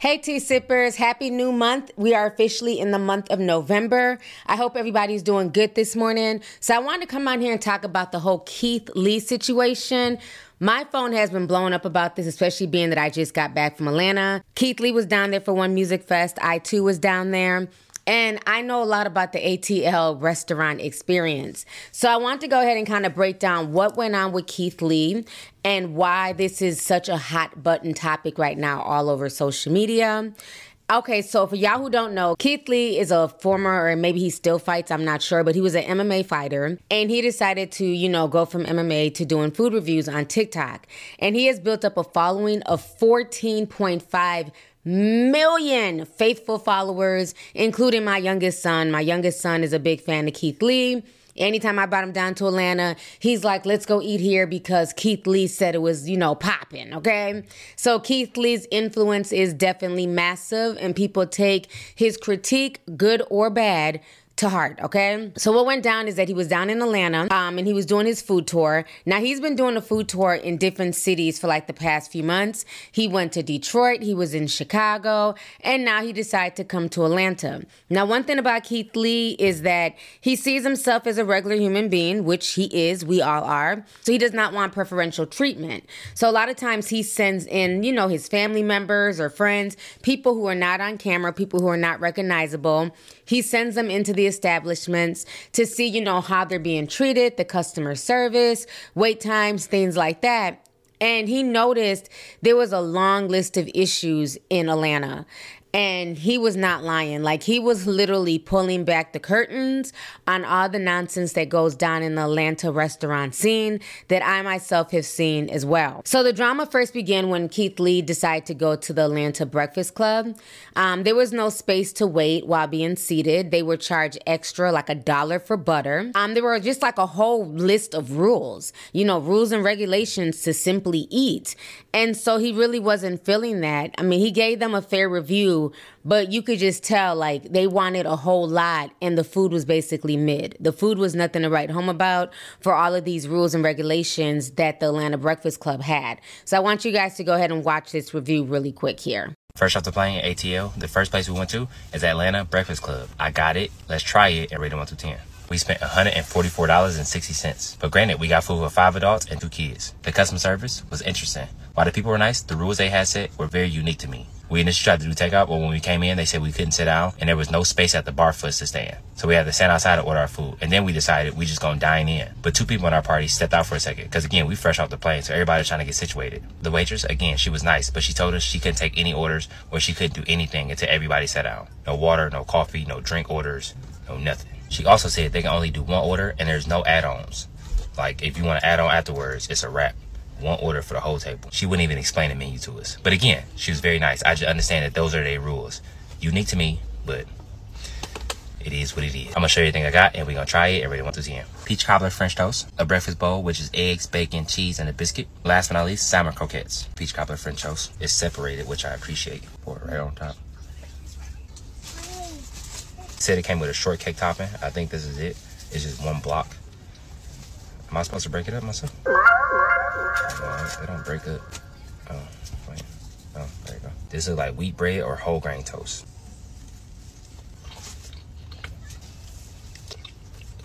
Hey, tea sippers, happy new month. We are officially in the month of November. I hope everybody's doing good this morning. So, I wanted to come on here and talk about the whole Keith Lee situation. My phone has been blowing up about this, especially being that I just got back from Atlanta. Keith Lee was down there for one music fest, I too was down there. And I know a lot about the ATL restaurant experience. So I want to go ahead and kind of break down what went on with Keith Lee and why this is such a hot button topic right now all over social media. Okay, so for y'all who don't know, Keith Lee is a former, or maybe he still fights, I'm not sure, but he was an MMA fighter. And he decided to, you know, go from MMA to doing food reviews on TikTok. And he has built up a following of 14.5 million faithful followers, including my youngest son. My youngest son is a big fan of Keith Lee. Anytime I brought him down to Atlanta, he's like, let's go eat here because Keith Lee said it was, you know, popping, okay? So Keith Lee's influence is definitely massive, and people take his critique, good or bad, to heart, okay? So what went down is that he was down in Atlanta, um, and he was doing his food tour. Now he's been doing a food tour in different cities for like the past few months. He went to Detroit, he was in Chicago, and now he decided to come to Atlanta. Now one thing about Keith Lee is that he sees himself as a regular human being, which he is, we all are. So he does not want preferential treatment. So a lot of times he sends in, you know, his family members or friends, people who are not on camera, people who are not recognizable. He sends them into the establishments to see, you know, how they're being treated, the customer service, wait times, things like that. And he noticed there was a long list of issues in Atlanta. And he was not lying. Like he was literally pulling back the curtains on all the nonsense that goes down in the Atlanta restaurant scene that I myself have seen as well. So the drama first began when Keith Lee decided to go to the Atlanta Breakfast Club. Um, there was no space to wait while being seated. They were charged extra, like a dollar for butter. Um, there were just like a whole list of rules, you know, rules and regulations to simply eat. And so he really wasn't feeling that. I mean, he gave them a fair review but you could just tell like they wanted a whole lot and the food was basically mid. The food was nothing to write home about for all of these rules and regulations that the Atlanta Breakfast Club had. So I want you guys to go ahead and watch this review really quick here. First off the plane, ATL, the first place we went to is Atlanta Breakfast Club. I got it. Let's try it and rate it 1 to 10. We spent $144.60. But granted, we got food for five adults and two kids. The customer service was interesting. While the people were nice, the rules they had set were very unique to me. We initially tried to do takeout, but when we came in, they said we couldn't sit down and there was no space at the bar for us to stand. So we had to stand outside to order our food. And then we decided we just gonna dine in. But two people in our party stepped out for a second, because again, we fresh off the plane, so everybody trying to get situated. The waitress, again, she was nice, but she told us she couldn't take any orders or she couldn't do anything until everybody sat down. No water, no coffee, no drink orders, no nothing. She also said they can only do one order and there's no add-ons. Like if you want to add on afterwards, it's a wrap one order for the whole table. She wouldn't even explain the menu to us. But again, she was very nice. I just understand that those are their rules. Unique to me, but it is what it is. I'm gonna show you everything I got and we're gonna try it ready one to ten. Peach cobbler French toast, a breakfast bowl, which is eggs, bacon, cheese, and a biscuit. Last but not least, salmon croquettes. Peach cobbler French toast is separated, which I appreciate. Pour it right on top. Said it came with a shortcake topping. I think this is it. It's just one block. Am I supposed to break it up myself? No, they don't break up. Oh, wait. Oh, there you go. This is like wheat bread or whole grain toast.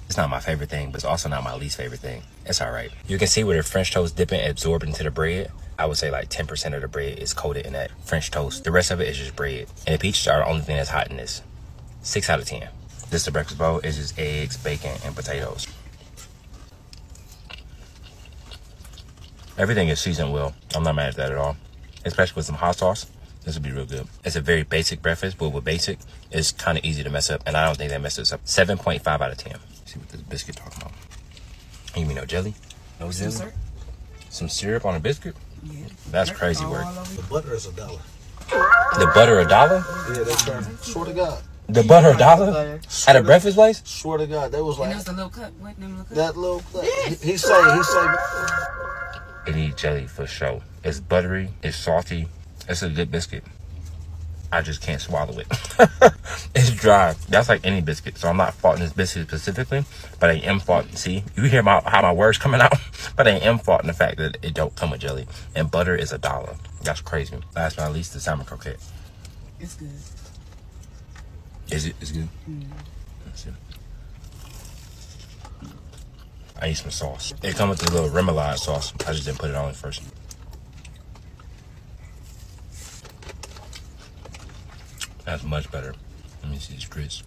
It's not my favorite thing, but it's also not my least favorite thing. It's all right. You can see where the French toast dipping absorbed into the bread. I would say like 10% of the bread is coated in that French toast. The rest of it is just bread. And the peaches are the only thing that's hot in this. 6 out of 10. This is the breakfast bowl. It's just eggs, bacon, and potatoes. Everything is seasoned well. I'm not mad at that at all. Especially with some hot sauce. This would be real good. It's a very basic breakfast, but with basic, it's kind of easy to mess up. And I don't think they that messes up. 7.5 out of 10. Let's see what this biscuit talking about. You mean no jelly? No jelly? Some syrup on a biscuit? Yeah. That's crazy work. The butter is a dollar. The butter a dollar? Yeah, that's right. Swear to God. The butter a dollar? At a breakfast place? Swear to God. That was And like that was the little cup. What name of cup? that little clip. He, he say, he say, It eat jelly for sure. It's buttery, it's salty, it's a good biscuit. I just can't swallow it. it's dry. That's like any biscuit. So I'm not faulting this biscuit specifically, but I am faulting. See, you hear my how my words coming out, but I am faulting the fact that it don't come with jelly. And butter is a dollar. That's crazy. Last but not least, the salmon croquette. It's good. Is it? It's good. Let's see. I need some sauce. It comes with a little remoulade sauce. I just didn't put it on at first. That's much better. Let me see these grits.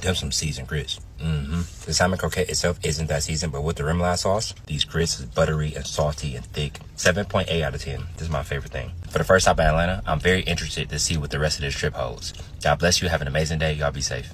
Them some seasoned grits. Mm-hmm. The salmon croquette itself isn't that seasoned, but with the remoulade sauce, these grits is buttery and salty and thick. 7.8 out of 10. This is my favorite thing. For the first stop in Atlanta, I'm very interested to see what the rest of this trip holds. God bless you. Have an amazing day. Y'all be safe.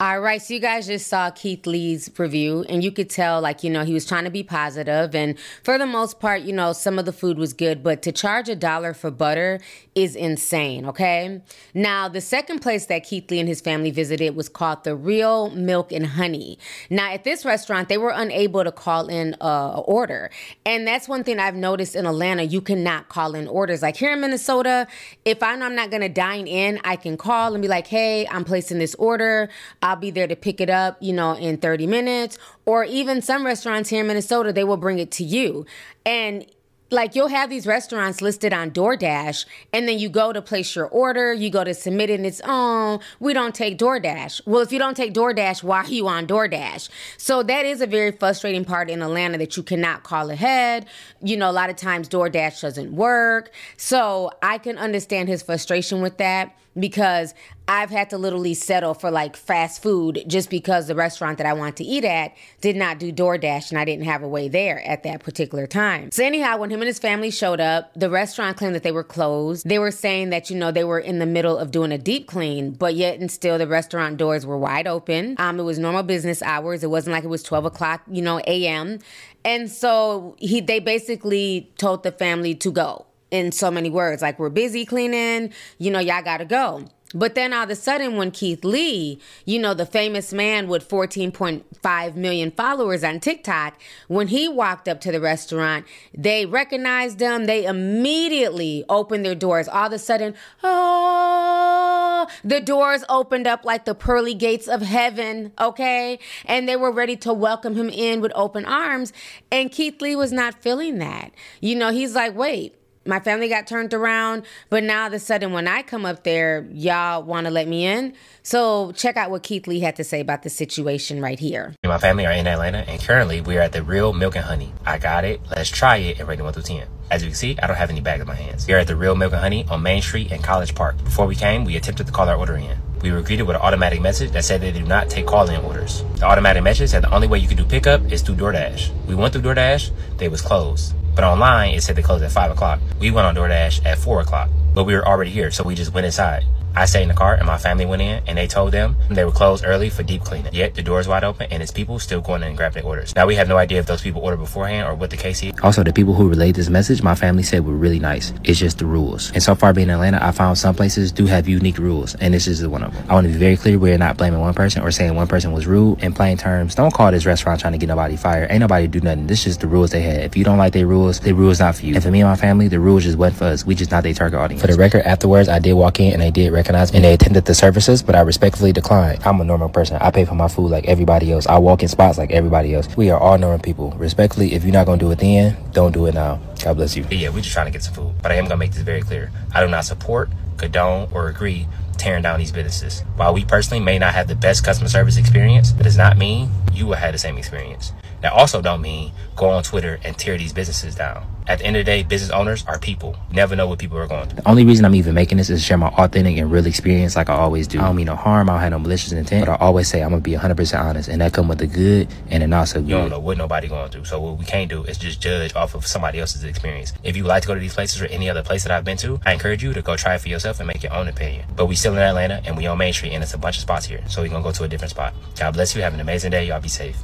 All right, so you guys just saw Keith Lee's review, and you could tell, like, you know, he was trying to be positive, and for the most part, you know, some of the food was good, but to charge a dollar for butter is insane, okay? Now, the second place that Keith Lee and his family visited was called the Real Milk and Honey. Now, at this restaurant, they were unable to call in a, order, and that's one thing I've noticed in Atlanta. You cannot call in orders. Like here in Minnesota, if I know I'm not gonna dine in, I can call and be like, "Hey, I'm placing this order." I'll be there to pick it up, you know, in 30 minutes. Or even some restaurants here in Minnesota, they will bring it to you. And like you'll have these restaurants listed on DoorDash, and then you go to place your order, you go to submit it, it's oh, we don't take DoorDash. Well, if you don't take DoorDash, why are you on DoorDash? So that is a very frustrating part in Atlanta that you cannot call ahead. You know, a lot of times DoorDash doesn't work. So I can understand his frustration with that because I've had to literally settle for like fast food just because the restaurant that I want to eat at did not do DoorDash and I didn't have a way there at that particular time. So, anyhow, when him and his family showed up, the restaurant claimed that they were closed. They were saying that, you know, they were in the middle of doing a deep clean, but yet and still the restaurant doors were wide open. Um, it was normal business hours. It wasn't like it was 12 o'clock, you know, a.m. And so he they basically told the family to go in so many words. Like, we're busy cleaning, you know, y'all gotta go. But then all of a sudden, when Keith Lee, you know, the famous man with 14.5 million followers on TikTok, when he walked up to the restaurant, they recognized him. They immediately opened their doors. All of a sudden, oh, the doors opened up like the pearly gates of heaven, okay? And they were ready to welcome him in with open arms. And Keith Lee was not feeling that. You know, he's like, wait, my family got turned around, but now all of a sudden when I come up there, y'all want to let me in. So check out what Keith Lee had to say about the situation right here. My family are in Atlanta, and currently we are at the Real Milk and Honey. I got it. Let's try it and rate 1 through 10. As you can see, I don't have any bags in my hands. We are at the Real Milk and Honey on Main Street in College Park. Before we came, we attempted to call our order in. We were greeted with an automatic message that said they do not take call-in orders. The automatic message said the only way you can do pickup is through DoorDash. We went through DoorDash, they was closed. But online, it said they closed at 5 o'clock. We went on DoorDash at 4 o'clock. But we were already here, so we just went inside. I stayed in the car and my family went in and they told them they were closed early for deep cleaning. Yet the door's wide open and it's people still going in and grabbing their orders. Now we have no idea if those people ordered beforehand or what the case is. Also, the people who relayed this message, my family said were really nice. It's just the rules. And so far being in Atlanta, I found some places do have unique rules and this is one of them. I want to be very clear, we're not blaming one person or saying one person was rude. In plain terms, don't call this restaurant trying to get nobody fired. Ain't nobody do nothing. This is just the rules they had. If you don't like their rules, their rules not for you. And for me and my family, the rules just went for us. We just not their target audience. For the record, afterwards, I did walk in and they did recognize me and they attended the services, but I respectfully declined. I'm a normal person. I pay for my food like everybody else. I walk in spots like everybody else. We are all normal people. Respectfully, if you're not gonna do it then, don't do it now. God bless you. Yeah, we're just trying to get some food. But I am gonna make this very clear. I do not support, condone, or agree tearing down these businesses. While we personally may not have the best customer service experience, that does not mean you will have the same experience. That also don't mean go on Twitter and tear these businesses down. At the end of the day, business owners are people. You never know what people are going through. The only reason I'm even making this is to share my authentic and real experience like I always do. I don't mean no harm, I don't have no malicious intent, but I always say I'm gonna be 100% honest, and that come with the good and the not so good. You don't know what nobody going through, so what we can't do is just judge off of somebody else's experience. If you would like to go to these places or any other place that I've been to, I encourage you to go try it for yourself and make your own opinion. But we still in Atlanta, and we on Main Street, and it's a bunch of spots here, so we gonna go to a different spot. God bless you, have an amazing day, y'all be safe.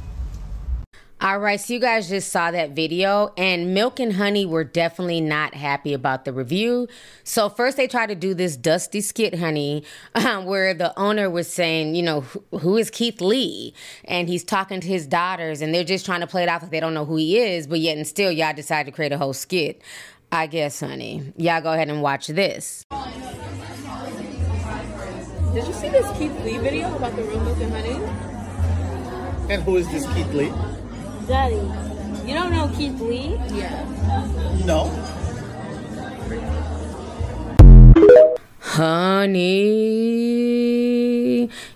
All right, so you guys just saw that video, and Milk and Honey were definitely not happy about the review. So, first, they tried to do this dusty skit, Honey, um, where the owner was saying, you know, who, who is Keith Lee? And he's talking to his daughters, and they're just trying to play it off like they don't know who he is, but yet and still, y'all decided to create a whole skit. I guess, honey. Y'all go ahead and watch this. Did you see this Keith Lee video about the real milk and honey? And who is this Keith Lee? Daddy, you don't know Keith Lee? Yeah. No. Honey,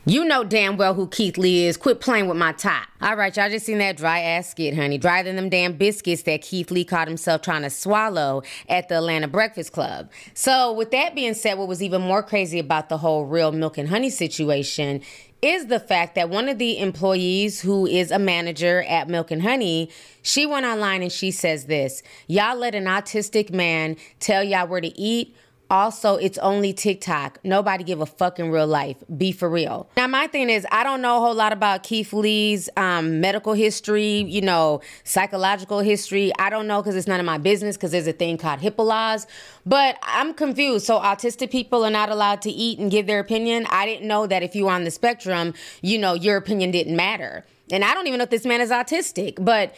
you know damn well who Keith Lee is. Quit playing with my top. All right, y'all just seen that dry ass skit, honey. Drier than them damn biscuits that Keith Lee caught himself trying to swallow at the Atlanta Breakfast Club. So, with that being said, what was even more crazy about the whole real milk and honey situation is the fact that one of the employees who is a manager at Milk and Honey, she went online and she says this Y'all let an autistic man tell y'all where to eat. Also, it's only TikTok. Nobody give a fuck in real life. Be for real. Now, my thing is, I don't know a whole lot about Keith Lee's um, medical history, you know, psychological history. I don't know because it's none of my business because there's a thing called HIPAA laws. But I'm confused. So, autistic people are not allowed to eat and give their opinion. I didn't know that if you were on the spectrum, you know, your opinion didn't matter. And I don't even know if this man is autistic, but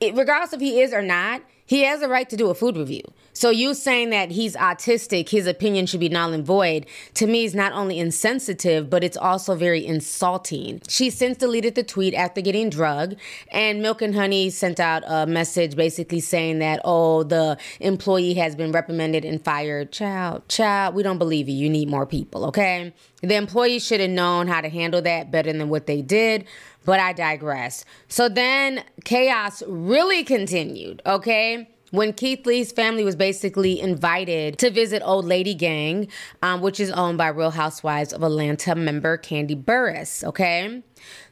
it, regardless if he is or not, he has a right to do a food review. So you saying that he's autistic, his opinion should be null and void, to me is not only insensitive, but it's also very insulting. She since deleted the tweet after getting drugged, and Milk and Honey sent out a message basically saying that, oh, the employee has been reprimanded and fired. Child, child, we don't believe you. You need more people, okay? The employee should have known how to handle that better than what they did, but I digress. So then chaos really continued, okay? when Keith Lee's family was basically invited to visit Old Lady Gang, um, which is owned by Real Housewives of Atlanta member Kandi Burruss, Okay.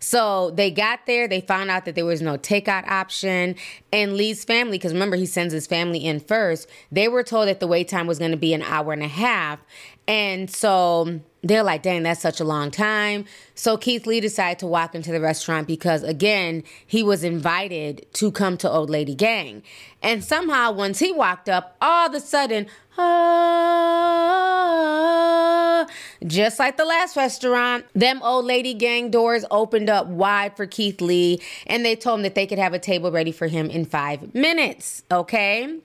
So they got there, they found out that there was no takeout option. And Lee's family, because remember, he sends his family in first, they were told that the wait time was going to be an hour and a half. And so they're like, dang, that's such a long time. So Keith Lee decided to walk into the restaurant because, again, he was invited to come to Old Lady Gang. And somehow, once he walked up, all of a sudden, ah, just like the last restaurant, them Old Lady Gang doors opened up wide for Keith Lee, and they told him that they could have a table ready for him in five minutes. Okay.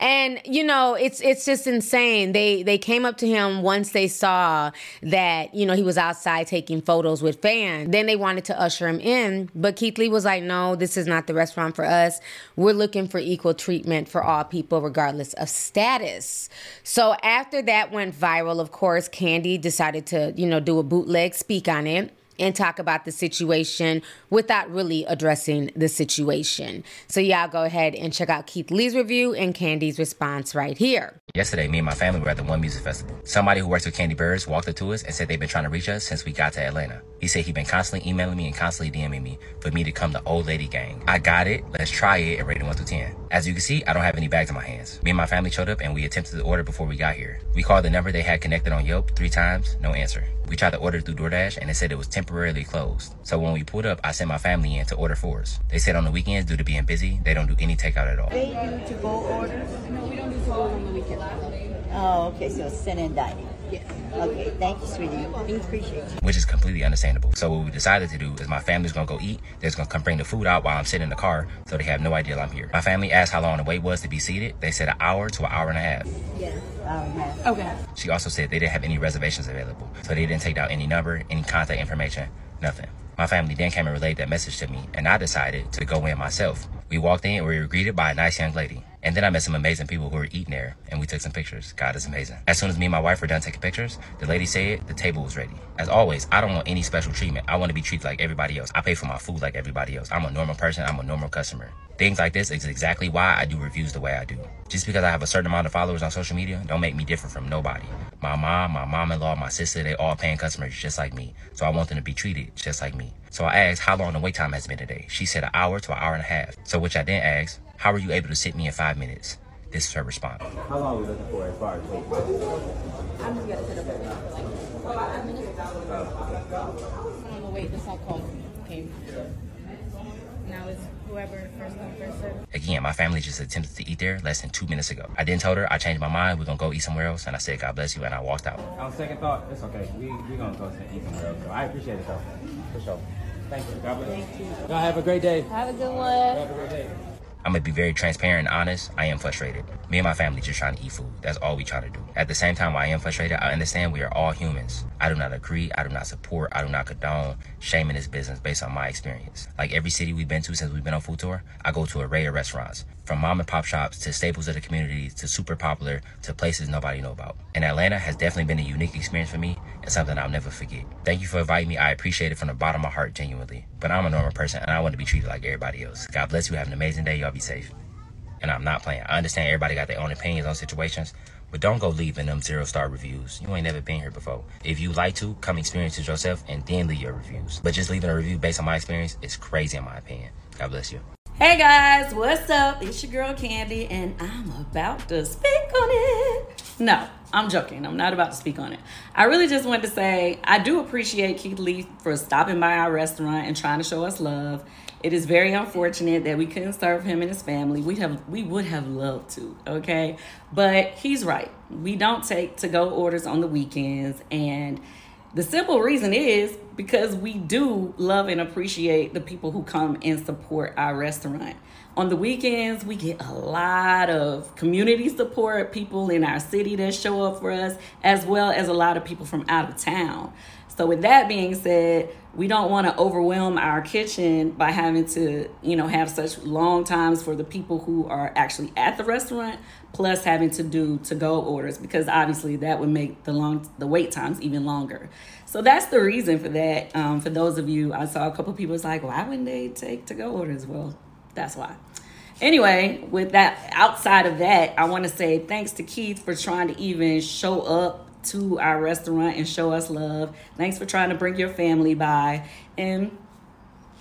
And you know, it's it's just insane. They they came up to him once they saw that, you know, he was outside taking photos with fans. Then they wanted to usher him in, but Keith Lee was like, "No, this is not the restaurant for us. We're looking for equal treatment for all people regardless of status." So after that went viral, of course, Kandi decided to, you know, do a bootleg speak on it and talk about the situation without really addressing the situation. So, y'all go ahead and check out Keith Lee's review and Kandi's response right here. Yesterday, me and my family were at the One Music Festival. Somebody who works with Kandi Burruss walked up to us and said they've been trying to reach us since we got to Atlanta. He said he'd been constantly emailing me and constantly DMing me for me to come to Old Lady Gang. I got it. Let's try it and rate it 1 through 10. As you can see, I don't have any bags in my hands. Me and my family showed up and we attempted to order before we got here. We called the number they had connected on Yelp three times, no answer. We tried to order through DoorDash and it said it was temporarily closed. So when we pulled up, I sent my family in to order for us. They said on the weekends, due to being busy, they don't do any takeout at all. They do to go orders? No, we don't do to on the weekend. Oh, okay, so it's sit-in dining. Yes. Okay, thank you, sweetie. We Appreciate you. which is completely understandable. So what we decided to do is my family's gonna go eat. They're gonna come bring the food out while I'm sitting in the car, so they have no idea I'm here. My family asked how long the wait was to be seated. They said an hour to an hour and a half. Yes. Hour and a half. Okay. She also said they didn't have any reservations available, so they didn't take down any number, any contact information, nothing. My family then came and relayed that message to me, and I decided to go in myself. We walked in and we were greeted by a nice young lady. And then I met some amazing people who were eating there, and we took some pictures. God is amazing. As soon as me and my wife were done taking pictures, the lady said the table was ready. As always, I don't want any special treatment. I want to be treated like everybody else. I pay for my food like everybody else. I'm a normal person. I'm a normal customer. Things like this is exactly why I do reviews the way I do. Just because I have a certain amount of followers on social media don't make me different from nobody. My mom, my mom-in-law, my sister, they all paying customers just like me. So I want them to be treated just like me. So I asked how long the wait time has been today. She said an hour to an hour and a half. So which I then asked, how are you able to sit me in five minutes? This is her response. How long are we looking for as far as wait? I'm just gonna sit up there for like five minutes. I'm gonna wait, this all called came. Now it's whoever first come first serve. Again, my family just attempted to eat there less than two minutes ago. I then told her I changed my mind. We're gonna go eat somewhere else, and I said, "God bless you," and I walked out. On second thought, it's okay. We we gonna go to eat somewhere else. So I appreciate it though. For sure. Thank you. God bless. Thank you. Y'all have a great day. Have a good one. Have a great day. I'm gonna be very transparent and honest. I am frustrated. Me and my family just trying to eat food. That's all we try to do. At the same time, I am frustrated, I understand we are all humans. I do not agree. I do not support. I do not condone shaming this business based on my experience. Like every city we've been to since we've been on food tour, I go to a array of restaurants. From mom and pop shops to staples of the community to super popular to places nobody know about. And Atlanta has definitely been a unique experience for me something I'll never forget. Thank you for inviting me. I appreciate it from the bottom of my heart, genuinely. But I'm a normal person and I want to be treated like everybody else. God bless you. Have an amazing day. Y'all be safe. And I'm not playing. I understand everybody got their own opinions on situations, but don't go leaving them zero star reviews. You ain't never been here before. If you like to, come experience it yourself and then leave your reviews. But just leaving a review based on my experience is crazy in my opinion. God bless you. Hey guys, what's up? It's your girl Kandi, and I'm about to speak on it. No, I'm joking. I'm not about to speak on it. I really just wanted to say I do appreciate Keith Lee for stopping by our restaurant and trying to show us love. It is very unfortunate that we couldn't serve him and his family. We have we would have loved to, okay? But he's right. We don't take to go orders on the weekends and the simple reason is because we do love and appreciate the people who come and support our restaurant. On the weekends, we get a lot of community support, people in our city that show up for us, as well as a lot of people from out of town. So, with that being said, we don't want to overwhelm our kitchen by having to, you know, have such long times for the people who are actually at the restaurant, plus having to do to go orders because obviously that would make the long the wait times even longer. So that's the reason for that. Um, for those of you, I saw a couple people was like, why wouldn't they take to go orders? Well, that's why. Anyway, with that outside of that, I want to say thanks to Keith for trying to even show up to our restaurant and show us love. Thanks for trying to bring your family by. And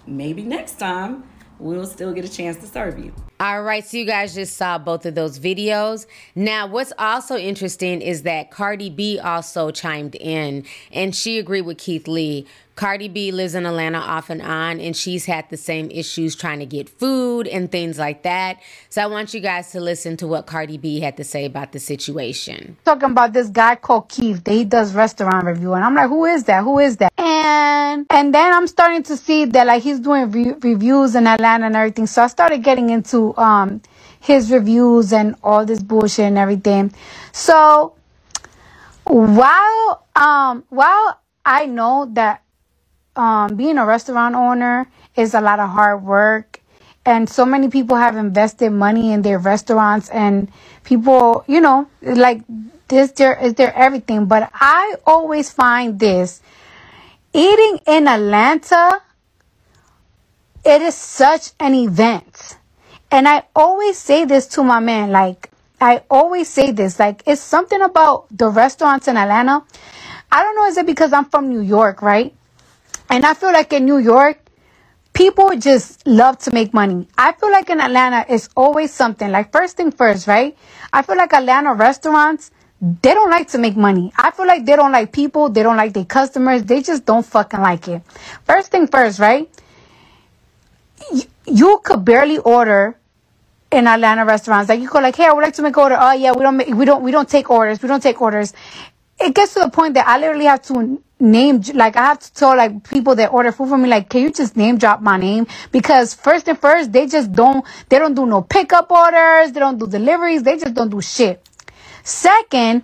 maybe next time we'll still get a chance to serve you. All right, so you guys just saw both of those videos. Now, what's also interesting is that Cardi B also chimed in and she agreed with Keith Lee. Cardi B lives in Atlanta off and on, and she's had the same issues trying to get food and things like that. So I want you guys to listen to what Cardi B had to say about the situation. Talking about this guy called Keith that he does restaurant review, and I'm like, who is that? Who is that? And and then I'm starting to see that like he's doing re- reviews in Atlanta and everything. So I started getting into um his reviews and all this bullshit and everything. So while um while I know that um, being a restaurant owner is a lot of hard work. And so many people have invested money in their restaurants and people, you know, like this there is their everything. But I always find this eating in Atlanta, it is such an event. And I always say this to my man, like I always say this, like it's something about the restaurants in Atlanta. I don't know, is it because I'm from New York, right? And I feel like in New York, people just love to make money. I feel like in Atlanta, it's always something. Like first thing first, right? I feel like Atlanta restaurants, they don't like to make money. I feel like they don't like people. They don't like their customers. They just don't fucking like it. First thing first, right? You, you could barely order in Atlanta restaurants. Like you go like, hey, I would like to make order. Oh yeah, we don't make, we don't we don't take orders. We don't take orders. It gets to the point that I literally have to name like I have to tell like people that order food for me like can you just name drop my name? Because first and first they just don't they don't do no pickup orders they don't do deliveries they just don't do shit. Second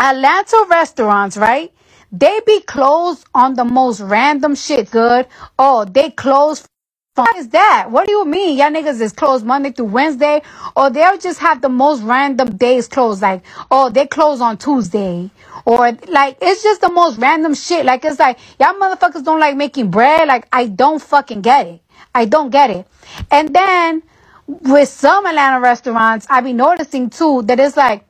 Atlanta restaurants right? They be closed on the most random shit good? Oh they close what is that? What do you mean? Y'all niggas is closed Monday through Wednesday? Or they'll just have the most random days closed. Like, oh, they close on Tuesday. Or like, it's just the most random shit. Like, it's like, y'all motherfuckers don't like making bread. Like, I don't fucking get it. I don't get it. And then with some Atlanta restaurants, I be noticing too that it's like,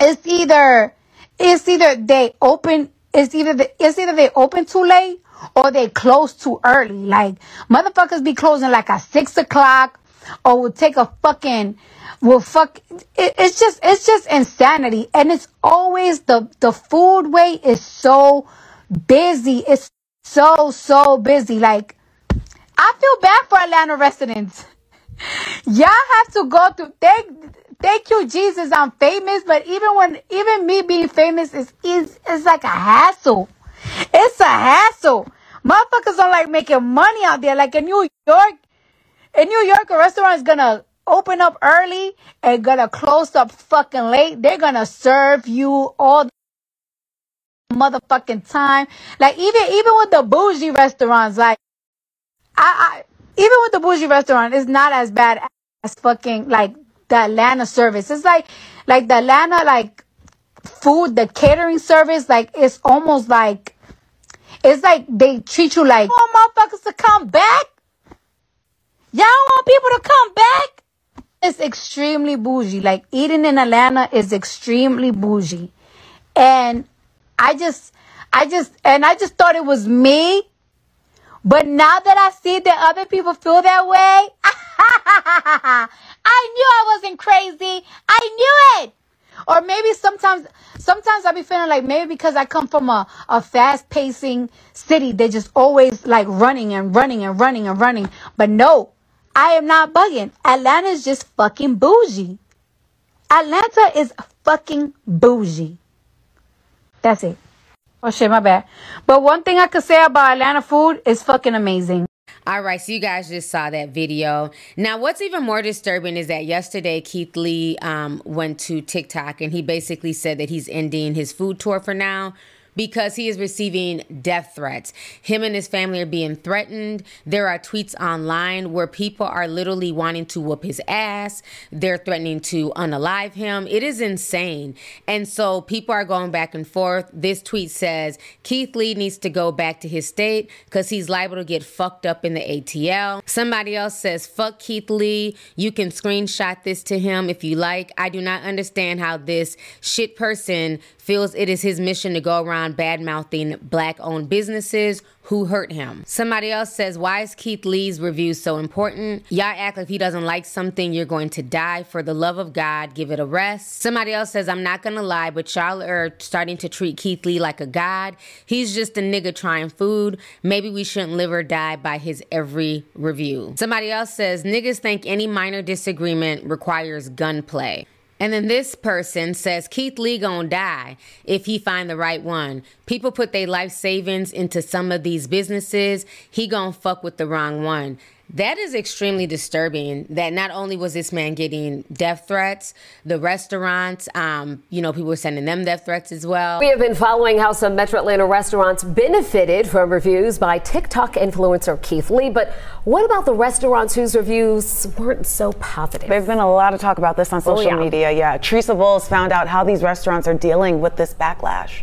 it's either, it's either they open, it's either, the, it's either they open too late or they close too early. Like motherfuckers be closing like at six o'clock or will take a fucking will fuck it, it's just it's just insanity and it's always the the food way is so busy it's so so busy like I feel bad for Atlanta residents. Y'all have to go through. Thank, thank you, Jesus. I'm famous, but even when, even me being famous is is is like a hassle. It's a hassle. Motherfuckers don't like making money out there. Like in New York, in New York, a restaurant is gonna open up early and gonna close up fucking late. They're gonna serve you all the motherfucking time. Like even even with the bougie restaurants, like I, I even with the bougie restaurant, it's not as bad as fucking like the Atlanta service. It's like like the Atlanta like food, the catering service, like it's almost like it's like they treat you like oh motherfuckers to come back. Y'all want people to come back? It's extremely bougie. Like eating in Atlanta is extremely bougie. And I just I just and I just thought it was me. But now that I see that other people feel that way, I knew I wasn't crazy. I knew it. Or maybe sometimes sometimes I be feeling like maybe because I come from a, a fast pacing city, they're just always like running and running and running and running. But no, I am not bugging. Atlanta is just fucking bougie. Atlanta is fucking bougie. That's it. Oh shit, my bad. But one thing I could say about Atlanta food is fucking amazing. All right, so you guys just saw that video. Now, what's even more disturbing is that yesterday Keith Lee um, went to TikTok and he basically said that he's ending his food tour for now because he is receiving death threats. Him and his family are being threatened. There are tweets online where people are literally wanting to whoop his ass. They're threatening to unalive him. It is insane. And so people are going back and forth. This tweet says Keith Lee needs to go back to his state because he's liable to get fucked up in the ATL. Somebody else says, fuck Keith Lee. You can screenshot this to him if you like. I do not understand how this shit person feels it is his mission to go around bad mouthing black owned businesses who hurt him. Somebody else says, Why is Keith Lee's review so important? Y'all act like if he doesn't like something, you're going to die. For the love of God, give it a rest. Somebody else says, I'm not gonna lie, but y'all are starting to treat Keith Lee like a god. He's just a nigga trying food. Maybe we shouldn't live or die by his every review. Somebody else says, Niggas think any minor disagreement requires gunplay. And then this person says Keith Lee gonna die if he find the right one. People put their life savings into some of these businesses. He gonna fuck with the wrong one. That is extremely disturbing. That not only was this man getting death threats, the restaurants, um, you know, people were sending them death threats as well. We have been following how some Metro Atlanta restaurants benefited from reviews by TikTok influencer Keith Lee. But what about the restaurants whose reviews weren't so positive? There's been a lot of talk about this on social Oh, yeah. media. Yeah, Teresa Bowles found out how these restaurants are dealing with this backlash.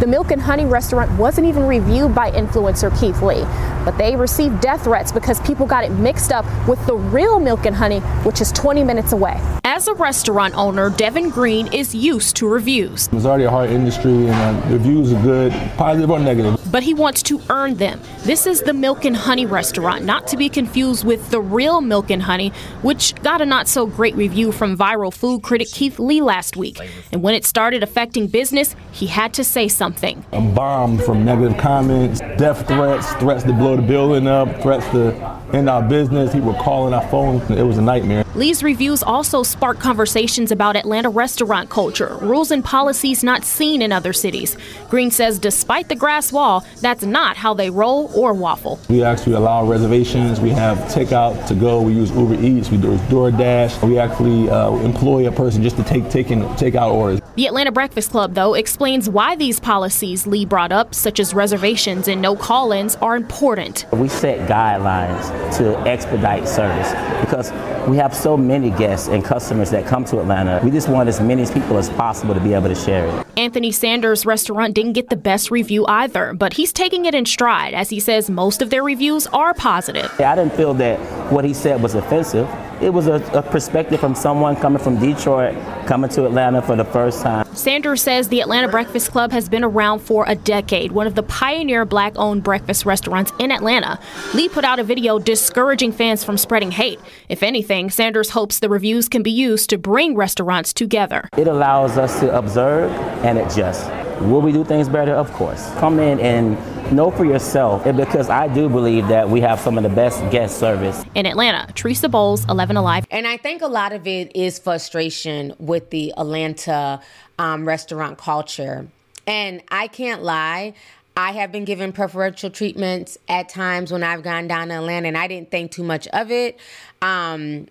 The Milk and Honey restaurant wasn't even reviewed by influencer Keith Lee, but they received death threats because people got it mixed up with the real Milk and Honey, which is 20 minutes away. As a restaurant owner, Devin Green is used to reviews, It's already a hard industry, and uh, reviews are good, positive or negative. but he wants to earn them. This is the Milk and Honey restaurant, not to be confused with the real Milk and Honey, which got a not so great review from viral food critic Keith Lee last week. And when it started affecting business, he had to say something. I'm bombed from negative comments, death threats, threats to blow the building up, threats to end our business. People were calling our phone. It was a nightmare. Lee's reviews also sparked conversations about Atlanta restaurant culture, rules and policies not seen in other cities. Green says despite the grass wall, that's not how they roll or waffle. We actually allow reservations. We have takeout to go. We use Uber Eats. We do DoorDash. We actually uh, employ a person just to take taking takeout orders. The Atlanta Breakfast Club, though, explains why these policies Lee brought up, such as reservations and no call ins, are important. We set guidelines to expedite service because we have so many guests and customers that come to Atlanta. We just want as many people as possible to be able to share it. Anthony Sanders' restaurant didn't get the best review either, but he's taking it in stride as he says most of their reviews are positive. I didn't feel that what he said was offensive. It was a, a perspective from someone coming from Detroit, coming to Atlanta for the first time. Sanders says the Atlanta Breakfast Club has been around for a decade, one of the pioneer black owned breakfast restaurants in Atlanta. Lee put out a video discouraging fans from spreading hate. If anything, Sanders hopes the reviews can be used to bring restaurants together. It allows us to observe and adjust. Will we do things better? Of course. Come in and know for yourself, because I do believe that we have some of the best guest service. In Atlanta, Teresa Bowles, 11 Alive. And I think a lot of it is frustration with the Atlanta um, restaurant culture. And I can't lie, I have been given preferential treatments at times when I've gone down to Atlanta, and I didn't think too much of it. Um,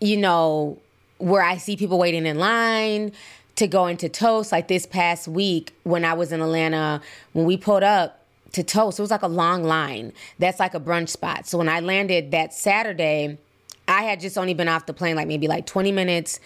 you know, where I see people waiting in line to go into Toast, like this past week when I was in Atlanta, when we pulled up to Toast, it was like a long line. That's like a brunch spot. So when I landed that Saturday, I had just only been off the plane like maybe like 20 minutes.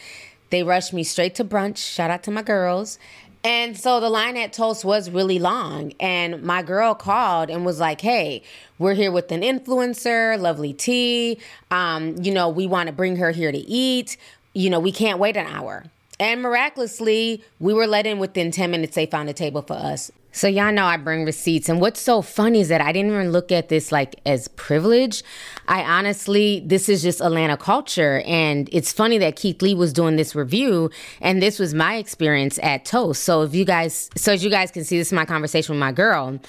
They rushed me straight to brunch. Shout out to my girls. And so the line at Toast was really long. And my girl called and was like, hey, we're here with an influencer, Lovely T. Um, you know, we want to bring her here to eat. You know, we can't wait an hour. And miraculously, we were let in within 10 minutes. They found a table for us. So y'all know I bring receipts. And what's so funny is that I didn't even look at this like as privilege. I honestly, this is just Atlanta culture. And it's funny that Keith Lee was doing this review and this was my experience at Toast. So if you guys, so as you guys can see, this is my conversation with my girl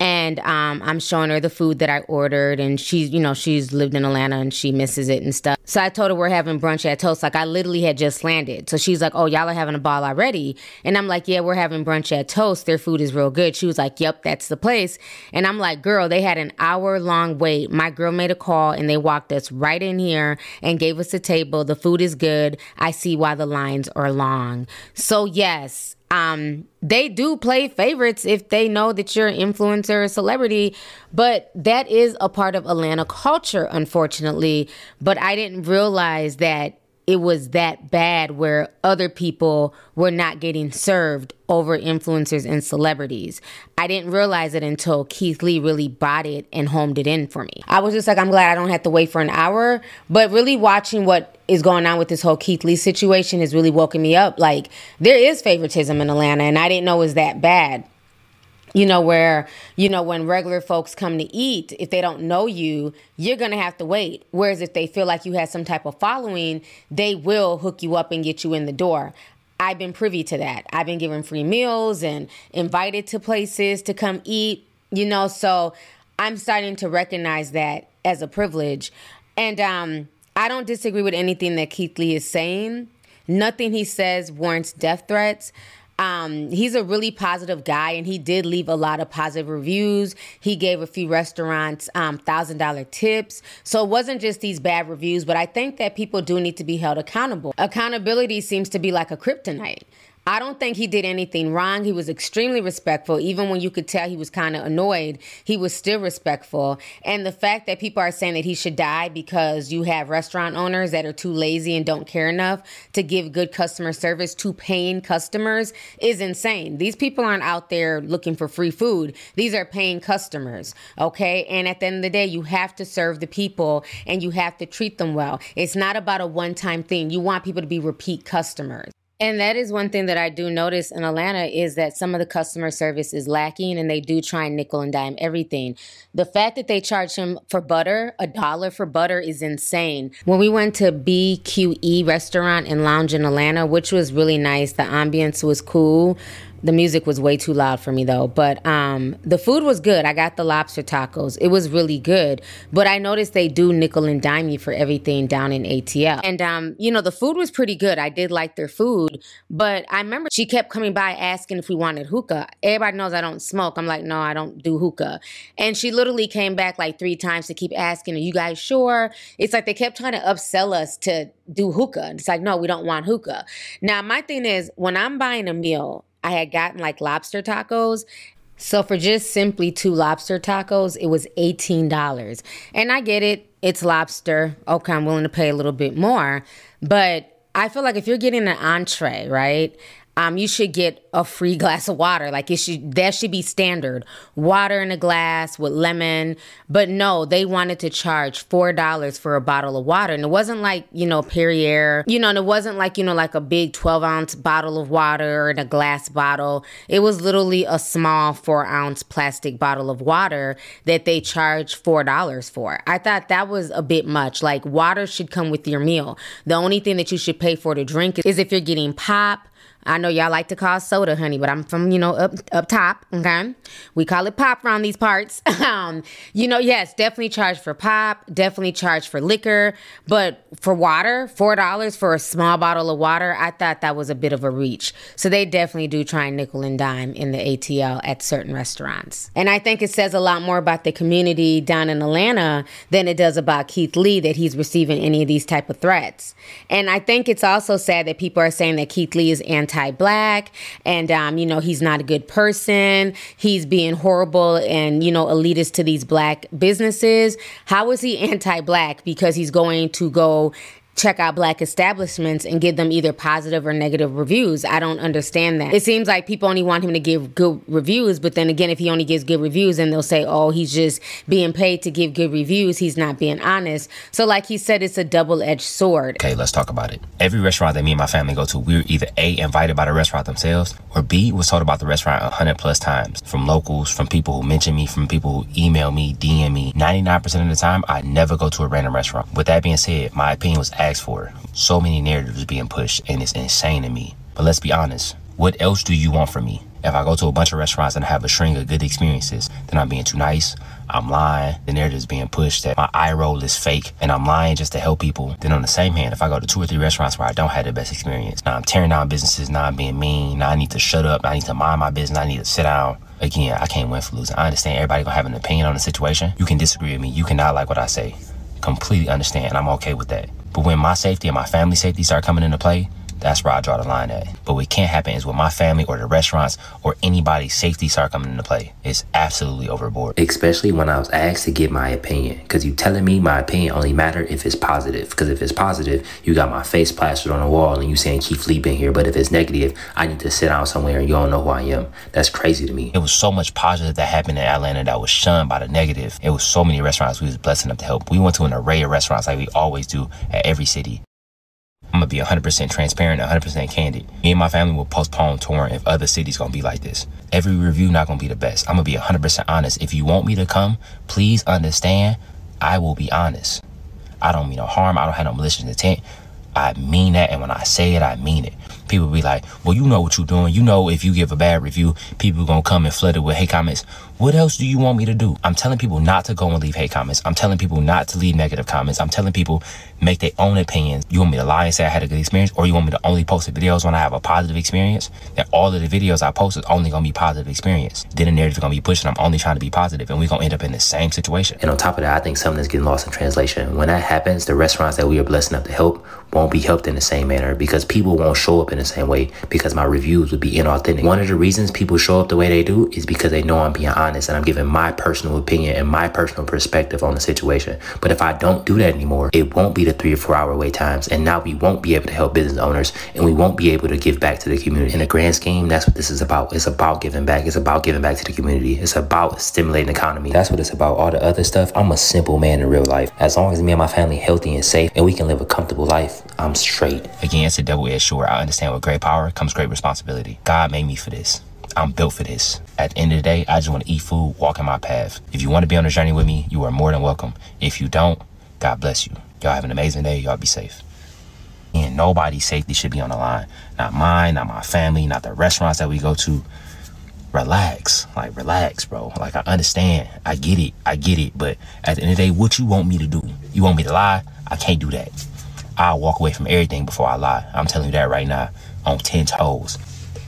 and um, I'm showing her the food that I ordered, and she's, you know, she's lived in Atlanta and she misses it and stuff. So I told her we're having brunch at Toast. Like I literally had just landed, so she's like, "Oh, y'all are having a ball already," and I'm like, "Yeah, we're having brunch at Toast. Their food is real good." She was like, "Yep, that's the place," and I'm like, "Girl, they had an hour long wait. My girl made a call and they walked us right in here and gave us a table. The food is good. I see why the lines are long. So yes." Um, they do play favorites if they know that you're an influencer or celebrity, but that is a part of Atlanta culture, unfortunately. But I didn't realize that it was that bad where other people were not getting served over influencers and celebrities. I didn't realize it until Keith Lee really bought it and homed it in for me. I was just like, I'm glad I don't have to wait for an hour. But really watching what is going on with this whole Keith Lee situation has really woken me up. Like, there is favoritism in Atlanta, and I didn't know it was that bad. You know where you know when regular folks come to eat if they don't know you you're gonna have to wait. Whereas if they feel like you have some type of following they will hook you up and get you in the door. I've been privy to that. I've been given free meals and invited to places to come eat you know so i'm starting to recognize that as a privilege. And um, i don't disagree with anything that keith lee is saying nothing he says warrants death threats um, he's a really positive guy, and he did leave a lot of positive reviews. He gave a few restaurants um, thousand dollar tips, so it wasn't just these bad reviews. But I think that people do need to be held accountable. Accountability seems to be like a kryptonite. I don't think he did anything wrong. He was extremely respectful. Even when you could tell he was kind of annoyed, he was still respectful. And the fact that people are saying that he should die because you have restaurant owners that are too lazy and don't care enough to give good customer service to paying customers is insane. These people aren't out there looking for free food, these are paying customers. Okay. And at the end of the day, you have to serve the people and you have to treat them well. It's not about a one time thing. You want people to be repeat customers. And that is one thing that I do notice in Atlanta is that some of the customer service is lacking and they do try and nickel and dime everything. The fact that they charge him for butter, a dollar for butter is insane. When we went to BQE restaurant and lounge in Atlanta, which was really nice, the ambience was cool. The music was way too loud for me though, but um, the food was good. I got the lobster tacos. It was really good. But I noticed they do nickel and dime you for everything down in ATL. And um, you know, the food was pretty good. I did like their food, but I remember she kept coming by asking if we wanted hookah. Everybody knows I don't smoke. I'm like, no, I don't do hookah. And she literally came back like three times to keep asking, Are you guys sure? It's like they kept trying to upsell us to do hookah. It's like, no, we don't want hookah. Now, my thing is when I'm buying a meal, I had gotten like lobster tacos. So for just simply two lobster tacos, it was $18. And I get it, it's lobster. Okay, I'm willing to pay a little bit more. But I feel like if you're getting an entree, right? Um, you should get a free glass of water. Like it should that should be standard. Water in a glass with lemon. But no, they wanted to charge four dollars for a bottle of water. And it wasn't like, you know, Perrier, you know, and it wasn't like, you know, like a big 12 ounce bottle of water in a glass bottle. It was literally a small four ounce plastic bottle of water that they charged four dollars for. I thought that was a bit much. Like water should come with your meal. The only thing that you should pay for to drink is if you're getting pop I know y'all like to call soda honey, but I'm from, you know, up up top, okay? We call it pop around these parts. um, you know, yes, definitely charge for pop, definitely charge for liquor, but for water, $4 for a small bottle of water, I thought that was a bit of a reach. So they definitely do try nickel and dime in the ATL at certain restaurants. And I think it says a lot more about the community down in Atlanta than it does about Keith Lee that he's receiving any of these type of threats. And I think it's also sad that people are saying that Keith Lee is anti anti-black and um, you know he's not a good person. He's being horrible and you know elitist to these black businesses. How is he anti-black? Because he's going to go check out black establishments and give them either positive or negative reviews. I don't understand that. It seems like people only want him to give good reviews, but then again, if he only gives good reviews, then they'll say, oh, he's just being paid to give good reviews. He's not being honest. So, like he said, it's a double edged sword. Okay, let's talk about it. Every restaurant that me and my family go to, we're either A, invited by the restaurant themselves, or B, was told about the restaurant 100 plus times from locals, from people who mention me, from people who email me, DM me. 99% of the time, I never go to a random restaurant. With that being said, my opinion was asked for. So many narratives being pushed, and it's insane to me. But let's be honest. What else do you want from me? If I go to a bunch of restaurants and have a string of good experiences, then I'm being too nice, I'm lying, the narrative is being pushed that my eye roll is fake, and I'm lying just to help people. Then on the same hand, if I go to two or three restaurants where I don't have the best experience, now I'm tearing down businesses, now I'm being mean, now I need to shut up, I need to mind my business, I need to sit down. Again, I can't win for losing. I understand everybody gonna have an opinion on the situation. You can disagree with me, you cannot like what I say. Completely understand, I'm okay with that. But when my safety and my family safety start coming into play, that's where I draw the line at. But what can't happen is with my family or the restaurants or anybody's safety start coming into play. It's absolutely overboard. Especially when I was asked to give my opinion. Because you telling me my opinion only matter if it's positive. Because if it's positive, you got my face plastered on the wall and you saying Lee been here. But if it's negative, I need to sit down somewhere and you don't know who I am. That's crazy to me. It was so much positive that happened in Atlanta that was shunned by the negative. It was so many restaurants we was blessed enough to help. We went to an array of restaurants like we always do at every city. I'm gonna be 100% transparent, 100% candid. Me and my family will postpone touring if other cities gonna be like this. Every review not gonna be the best. I'm gonna be 100% honest. If you want me to come, please understand. I will be honest. I don't mean no harm. I don't have no malicious intent. I mean that, and when I say it, I mean it. People be like, "Well, you know what you're doing. You know if you give a bad review, people gonna come and flood it with hate comments." What else do you want me to do? I'm telling people not to go and leave hate comments. I'm telling people not to leave negative comments. I'm telling people make their own opinions. You want me to lie and say I had a good experience, or you want me to only post the videos when I have a positive experience? That all of the videos I post is only gonna be positive experience. Then the narrative is gonna be pushed, and I'm only trying to be positive, and we're gonna end up in the same situation. And on top of that, I think something is getting lost in translation. When that happens, the restaurants that we are blessed enough to help won't be helped in the same manner because people won't show up in the same way because my reviews would be inauthentic. One of the reasons people show up the way they do is because they know I'm being honest and I'm giving my personal opinion and my personal perspective on the situation. But if I don't do that anymore, it won't be the three or four hour wait times. And now we won't be able to help business owners and we won't be able to give back to the community. In a grand scheme, that's what this is about. It's about giving back. It's about giving back to the community. It's about stimulating the economy. That's what it's about. All the other stuff, I'm a simple man in real life. As long as me and my family healthy and safe and we can live a comfortable life, I'm straight. Again, it's a double-edged sword. I understand with great power comes great responsibility. God made me for this. I'm built for this. At the end of the day, I just want to eat food, walk in my path. If you want to be on the journey with me, you are more than welcome. If you don't, God bless you. Y'all have an amazing day. Y'all be safe. And nobody's safety should be on the line. Not mine, not my family, not the restaurants that we go to. Relax. Like, relax, bro. Like, I understand. I get it. I get it. But at the end of the day, what you want me to do? You want me to lie? I can't do that. I'll walk away from everything before I lie. I'm telling you that right now. On 10 toes.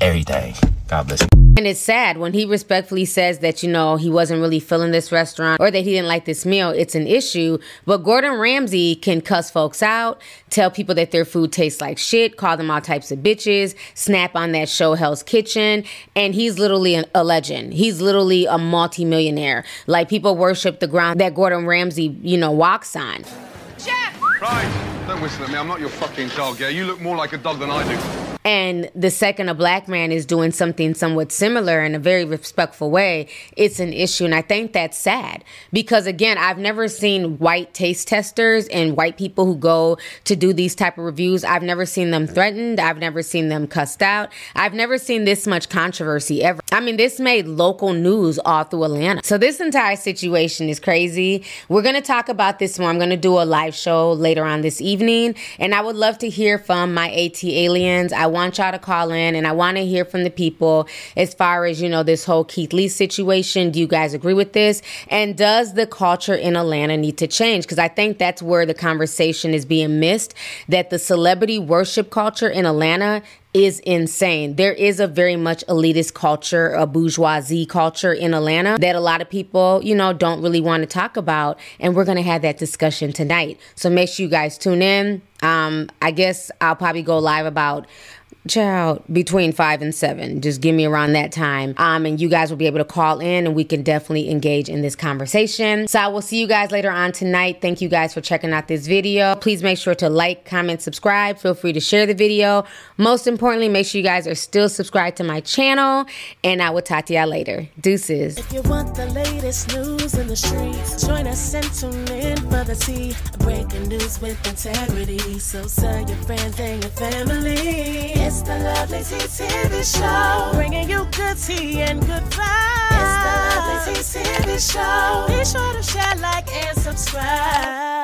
Everything. God bless you. And it's sad when he respectfully says that, you know, he wasn't really feeling this restaurant or that he didn't like this meal. It's an issue. But Gordon Ramsay can cuss folks out, tell people that their food tastes like shit, call them all types of bitches, snap on that show Hell's Kitchen. And he's literally an, a legend. He's literally a multimillionaire. Like people worship the ground that Gordon Ramsay, you know, walks on. Right. Don't whistle at me. I'm not your fucking dog, yeah? You look more like a dog than I do. And the second a black man is doing something somewhat similar in a very respectful way, it's an issue. And I think that's sad because again, I've never seen white taste testers and white people who go to do these type of reviews. I've never seen them threatened. I've never seen them cussed out. I've never seen this much controversy ever. I mean, this made local news all through Atlanta. So this entire situation is crazy. We're going to talk about this more. I'm going to do a live show later on this evening evening. And I would love to hear from my AT aliens. I want y'all to call in and I want to hear from the people as far as, you know, this whole Keith Lee situation. Do you guys agree with this? And does the culture in Atlanta need to change? Because I think that's where the conversation is being missed that the celebrity worship culture in Atlanta is insane. There is a very much elitist culture, a bourgeoisie culture in Atlanta that a lot of people, you know, don't really want to talk about. And we're going to have that discussion tonight. So make sure you guys tune in. Um, I guess I'll probably go live about Child, between five and seven. Just give me around that time. Um, and you guys will be able to call in and we can definitely engage in this conversation. So I will see you guys later on tonight. Thank you guys for checking out this video. Please make sure to like, comment, subscribe. Feel free to share the video. Most importantly, make sure you guys are still subscribed to my channel. And I will talk to y'all later. Deuces. If you want the latest news in the streets, join us and tune in for the tea. Breaking news with integrity. So tell your friends and your family. It's the Lovely Tea TV Show. Bringing you good tea and good vibes. It's the Lovely Tea TV Show. Be sure to share, like, and subscribe.